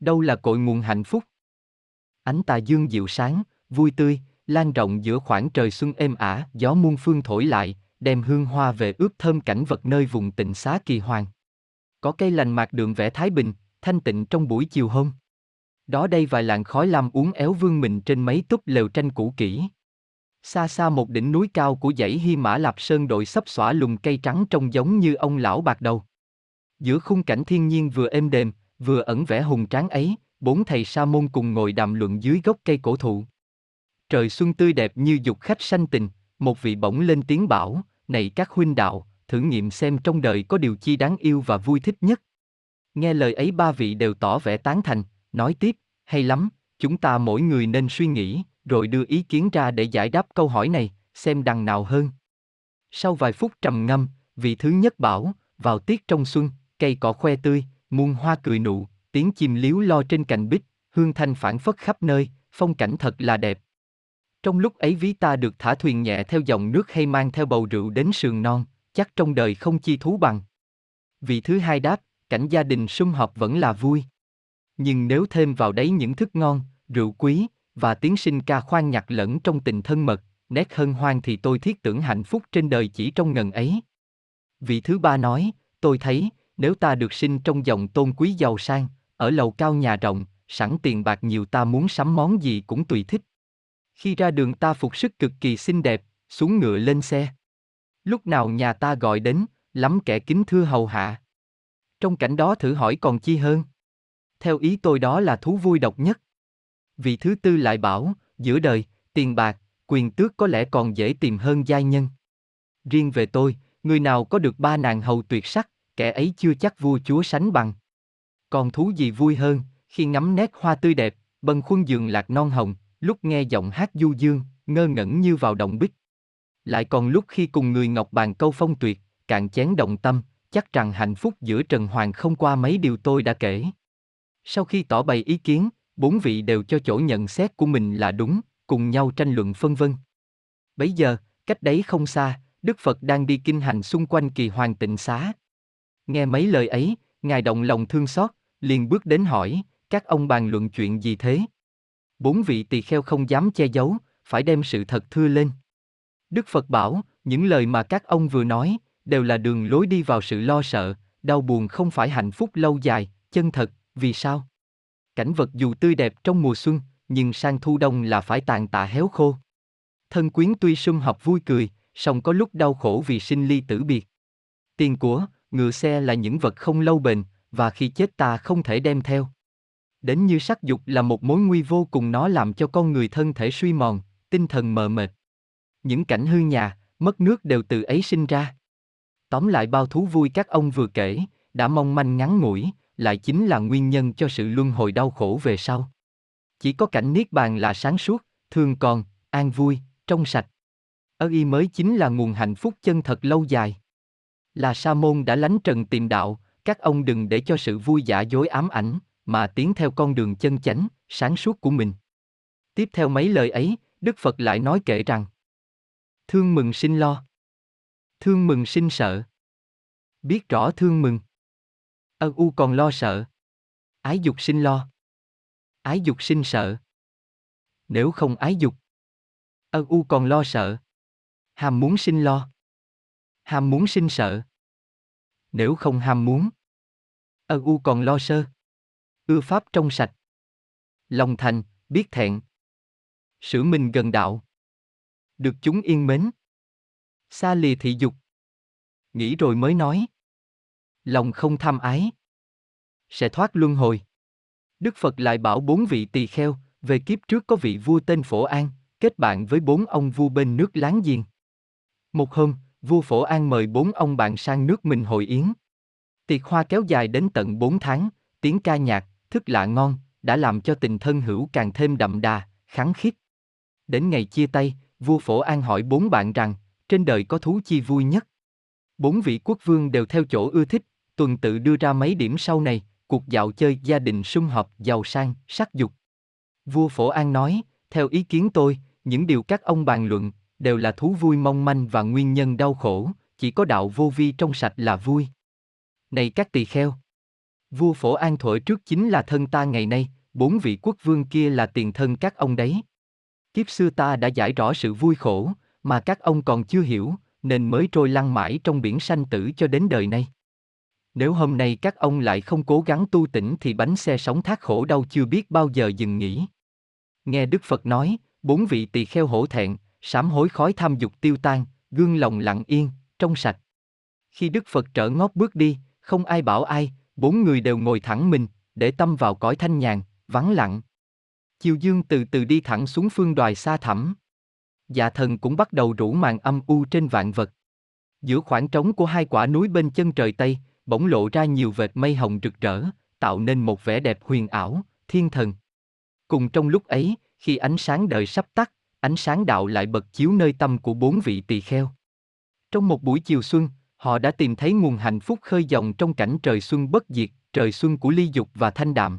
Đâu là cội nguồn hạnh phúc? Ánh tà dương dịu sáng, vui tươi, lan rộng giữa khoảng trời xuân êm ả, gió muôn phương thổi lại, đem hương hoa về ướp thơm cảnh vật nơi vùng tịnh xá kỳ hoàng. Có cây lành mạc đường vẽ thái bình, thanh tịnh trong buổi chiều hôm. Đó đây vài làn khói lam uốn éo vương mình trên mấy túp lều tranh cũ kỹ. Xa xa một đỉnh núi cao của dãy Hy Mã Lạp Sơn đội sắp xõa lùm cây trắng trông giống như ông lão bạc đầu. Giữa khung cảnh thiên nhiên vừa êm đềm, vừa ẩn vẻ hùng tráng ấy, bốn thầy sa môn cùng ngồi đàm luận dưới gốc cây cổ thụ. Trời xuân tươi đẹp như dục khách sanh tình, một vị bỗng lên tiếng bảo, này các huynh đạo, thử nghiệm xem trong đời có điều chi đáng yêu và vui thích nhất. Nghe lời ấy ba vị đều tỏ vẻ tán thành, nói tiếp, hay lắm, chúng ta mỗi người nên suy nghĩ, rồi đưa ý kiến ra để giải đáp câu hỏi này, xem đằng nào hơn. Sau vài phút trầm ngâm, vị thứ nhất bảo, vào tiết trong xuân, cây cỏ khoe tươi, muôn hoa cười nụ, tiếng chim líu lo trên cành bích, hương thanh phản phất khắp nơi, phong cảnh thật là đẹp. Trong lúc ấy ví ta được thả thuyền nhẹ theo dòng nước hay mang theo bầu rượu đến sườn non, chắc trong đời không chi thú bằng. Vị thứ hai đáp, cảnh gia đình sum họp vẫn là vui. Nhưng nếu thêm vào đấy những thức ngon, rượu quý, và tiếng sinh ca khoan nhạc lẫn trong tình thân mật, nét hân hoan thì tôi thiết tưởng hạnh phúc trên đời chỉ trong ngần ấy. Vị thứ ba nói, tôi thấy, nếu ta được sinh trong dòng tôn quý giàu sang, ở lầu cao nhà rộng, sẵn tiền bạc nhiều ta muốn sắm món gì cũng tùy thích. Khi ra đường ta phục sức cực kỳ xinh đẹp, xuống ngựa lên xe. Lúc nào nhà ta gọi đến, lắm kẻ kính thưa hầu hạ. Trong cảnh đó thử hỏi còn chi hơn. Theo ý tôi đó là thú vui độc nhất. Vị thứ tư lại bảo, giữa đời, tiền bạc, quyền tước có lẽ còn dễ tìm hơn giai nhân. Riêng về tôi, người nào có được ba nàng hầu tuyệt sắc, kẻ ấy chưa chắc vua chúa sánh bằng. Còn thú gì vui hơn, khi ngắm nét hoa tươi đẹp, bần khuôn giường lạc non hồng, lúc nghe giọng hát du dương, ngơ ngẩn như vào động bích. Lại còn lúc khi cùng người ngọc bàn câu phong tuyệt, cạn chén động tâm, chắc rằng hạnh phúc giữa Trần Hoàng không qua mấy điều tôi đã kể. Sau khi tỏ bày ý kiến, bốn vị đều cho chỗ nhận xét của mình là đúng, cùng nhau tranh luận phân vân. Bấy giờ, cách đấy không xa, Đức Phật đang đi kinh hành xung quanh kỳ hoàng tịnh xá. Nghe mấy lời ấy, Ngài động lòng thương xót, liền bước đến hỏi, các ông bàn luận chuyện gì thế? Bốn vị tỳ kheo không dám che giấu, phải đem sự thật thưa lên. Đức Phật bảo, những lời mà các ông vừa nói, đều là đường lối đi vào sự lo sợ, đau buồn không phải hạnh phúc lâu dài, chân thật, vì sao? Cảnh vật dù tươi đẹp trong mùa xuân, nhưng sang thu đông là phải tàn tạ héo khô. Thân quyến tuy sum học vui cười, song có lúc đau khổ vì sinh ly tử biệt. Tiền của, ngựa xe là những vật không lâu bền, và khi chết ta không thể đem theo. Đến như sắc dục là một mối nguy vô cùng nó làm cho con người thân thể suy mòn, tinh thần mờ mệt. Những cảnh hư nhà, mất nước đều từ ấy sinh ra. Tóm lại bao thú vui các ông vừa kể, đã mong manh ngắn ngủi, lại chính là nguyên nhân cho sự luân hồi đau khổ về sau. Chỉ có cảnh niết bàn là sáng suốt, thương còn, an vui, trong sạch. Ơ y mới chính là nguồn hạnh phúc chân thật lâu dài. Là sa môn đã lánh trần tìm đạo, các ông đừng để cho sự vui giả dối ám ảnh, mà tiến theo con đường chân chánh, sáng suốt của mình. Tiếp theo mấy lời ấy, Đức Phật lại nói kể rằng Thương mừng sinh lo Thương mừng sinh sợ. Biết rõ thương mừng ân u còn lo sợ Ái dục sinh lo Ái dục sinh sợ. Nếu không ái dục ân u còn lo sợ Hàm muốn sinh lo ham muốn sinh sợ Nếu không ham muốn Ơ u còn lo sơ ưa pháp trong sạch. Lòng thành, biết thẹn. Sử mình gần đạo. Được chúng yên mến. Xa lìa thị dục. Nghĩ rồi mới nói. Lòng không tham ái. Sẽ thoát luân hồi. Đức Phật lại bảo bốn vị tỳ kheo, về kiếp trước có vị vua tên Phổ An, kết bạn với bốn ông vua bên nước láng giềng. Một hôm, vua Phổ An mời bốn ông bạn sang nước mình hội yến. Tiệc hoa kéo dài đến tận bốn tháng, tiếng ca nhạc, thức lạ ngon, đã làm cho tình thân hữu càng thêm đậm đà, kháng khít. Đến ngày chia tay, vua Phổ An hỏi bốn bạn rằng, trên đời có thú chi vui nhất? Bốn vị quốc vương đều theo chỗ ưa thích, tuần tự đưa ra mấy điểm sau này, cuộc dạo chơi gia đình sum họp giàu sang, sắc dục. Vua Phổ An nói, theo ý kiến tôi, những điều các ông bàn luận, đều là thú vui mong manh và nguyên nhân đau khổ, chỉ có đạo vô vi trong sạch là vui. Này các tỳ kheo! Vua phổ an thuở trước chính là thân ta ngày nay, bốn vị quốc vương kia là tiền thân các ông đấy. Kiếp xưa ta đã giải rõ sự vui khổ, mà các ông còn chưa hiểu, nên mới trôi lăn mãi trong biển sanh tử cho đến đời nay. Nếu hôm nay các ông lại không cố gắng tu tỉnh thì bánh xe sóng thác khổ đau chưa biết bao giờ dừng nghỉ. Nghe Đức Phật nói, bốn vị tỳ kheo hổ thẹn, sám hối khói tham dục tiêu tan, gương lòng lặng yên, trong sạch. Khi Đức Phật trở ngót bước đi, không ai bảo ai, bốn người đều ngồi thẳng mình, để tâm vào cõi thanh nhàn, vắng lặng. Chiều dương từ từ đi thẳng xuống phương đoài xa thẳm. Dạ thần cũng bắt đầu rủ màn âm u trên vạn vật. Giữa khoảng trống của hai quả núi bên chân trời Tây, bỗng lộ ra nhiều vệt mây hồng rực rỡ, tạo nên một vẻ đẹp huyền ảo, thiên thần. Cùng trong lúc ấy, khi ánh sáng đời sắp tắt, ánh sáng đạo lại bật chiếu nơi tâm của bốn vị tỳ kheo. Trong một buổi chiều xuân, họ đã tìm thấy nguồn hạnh phúc khơi dòng trong cảnh trời xuân bất diệt, trời xuân của ly dục và thanh đạm,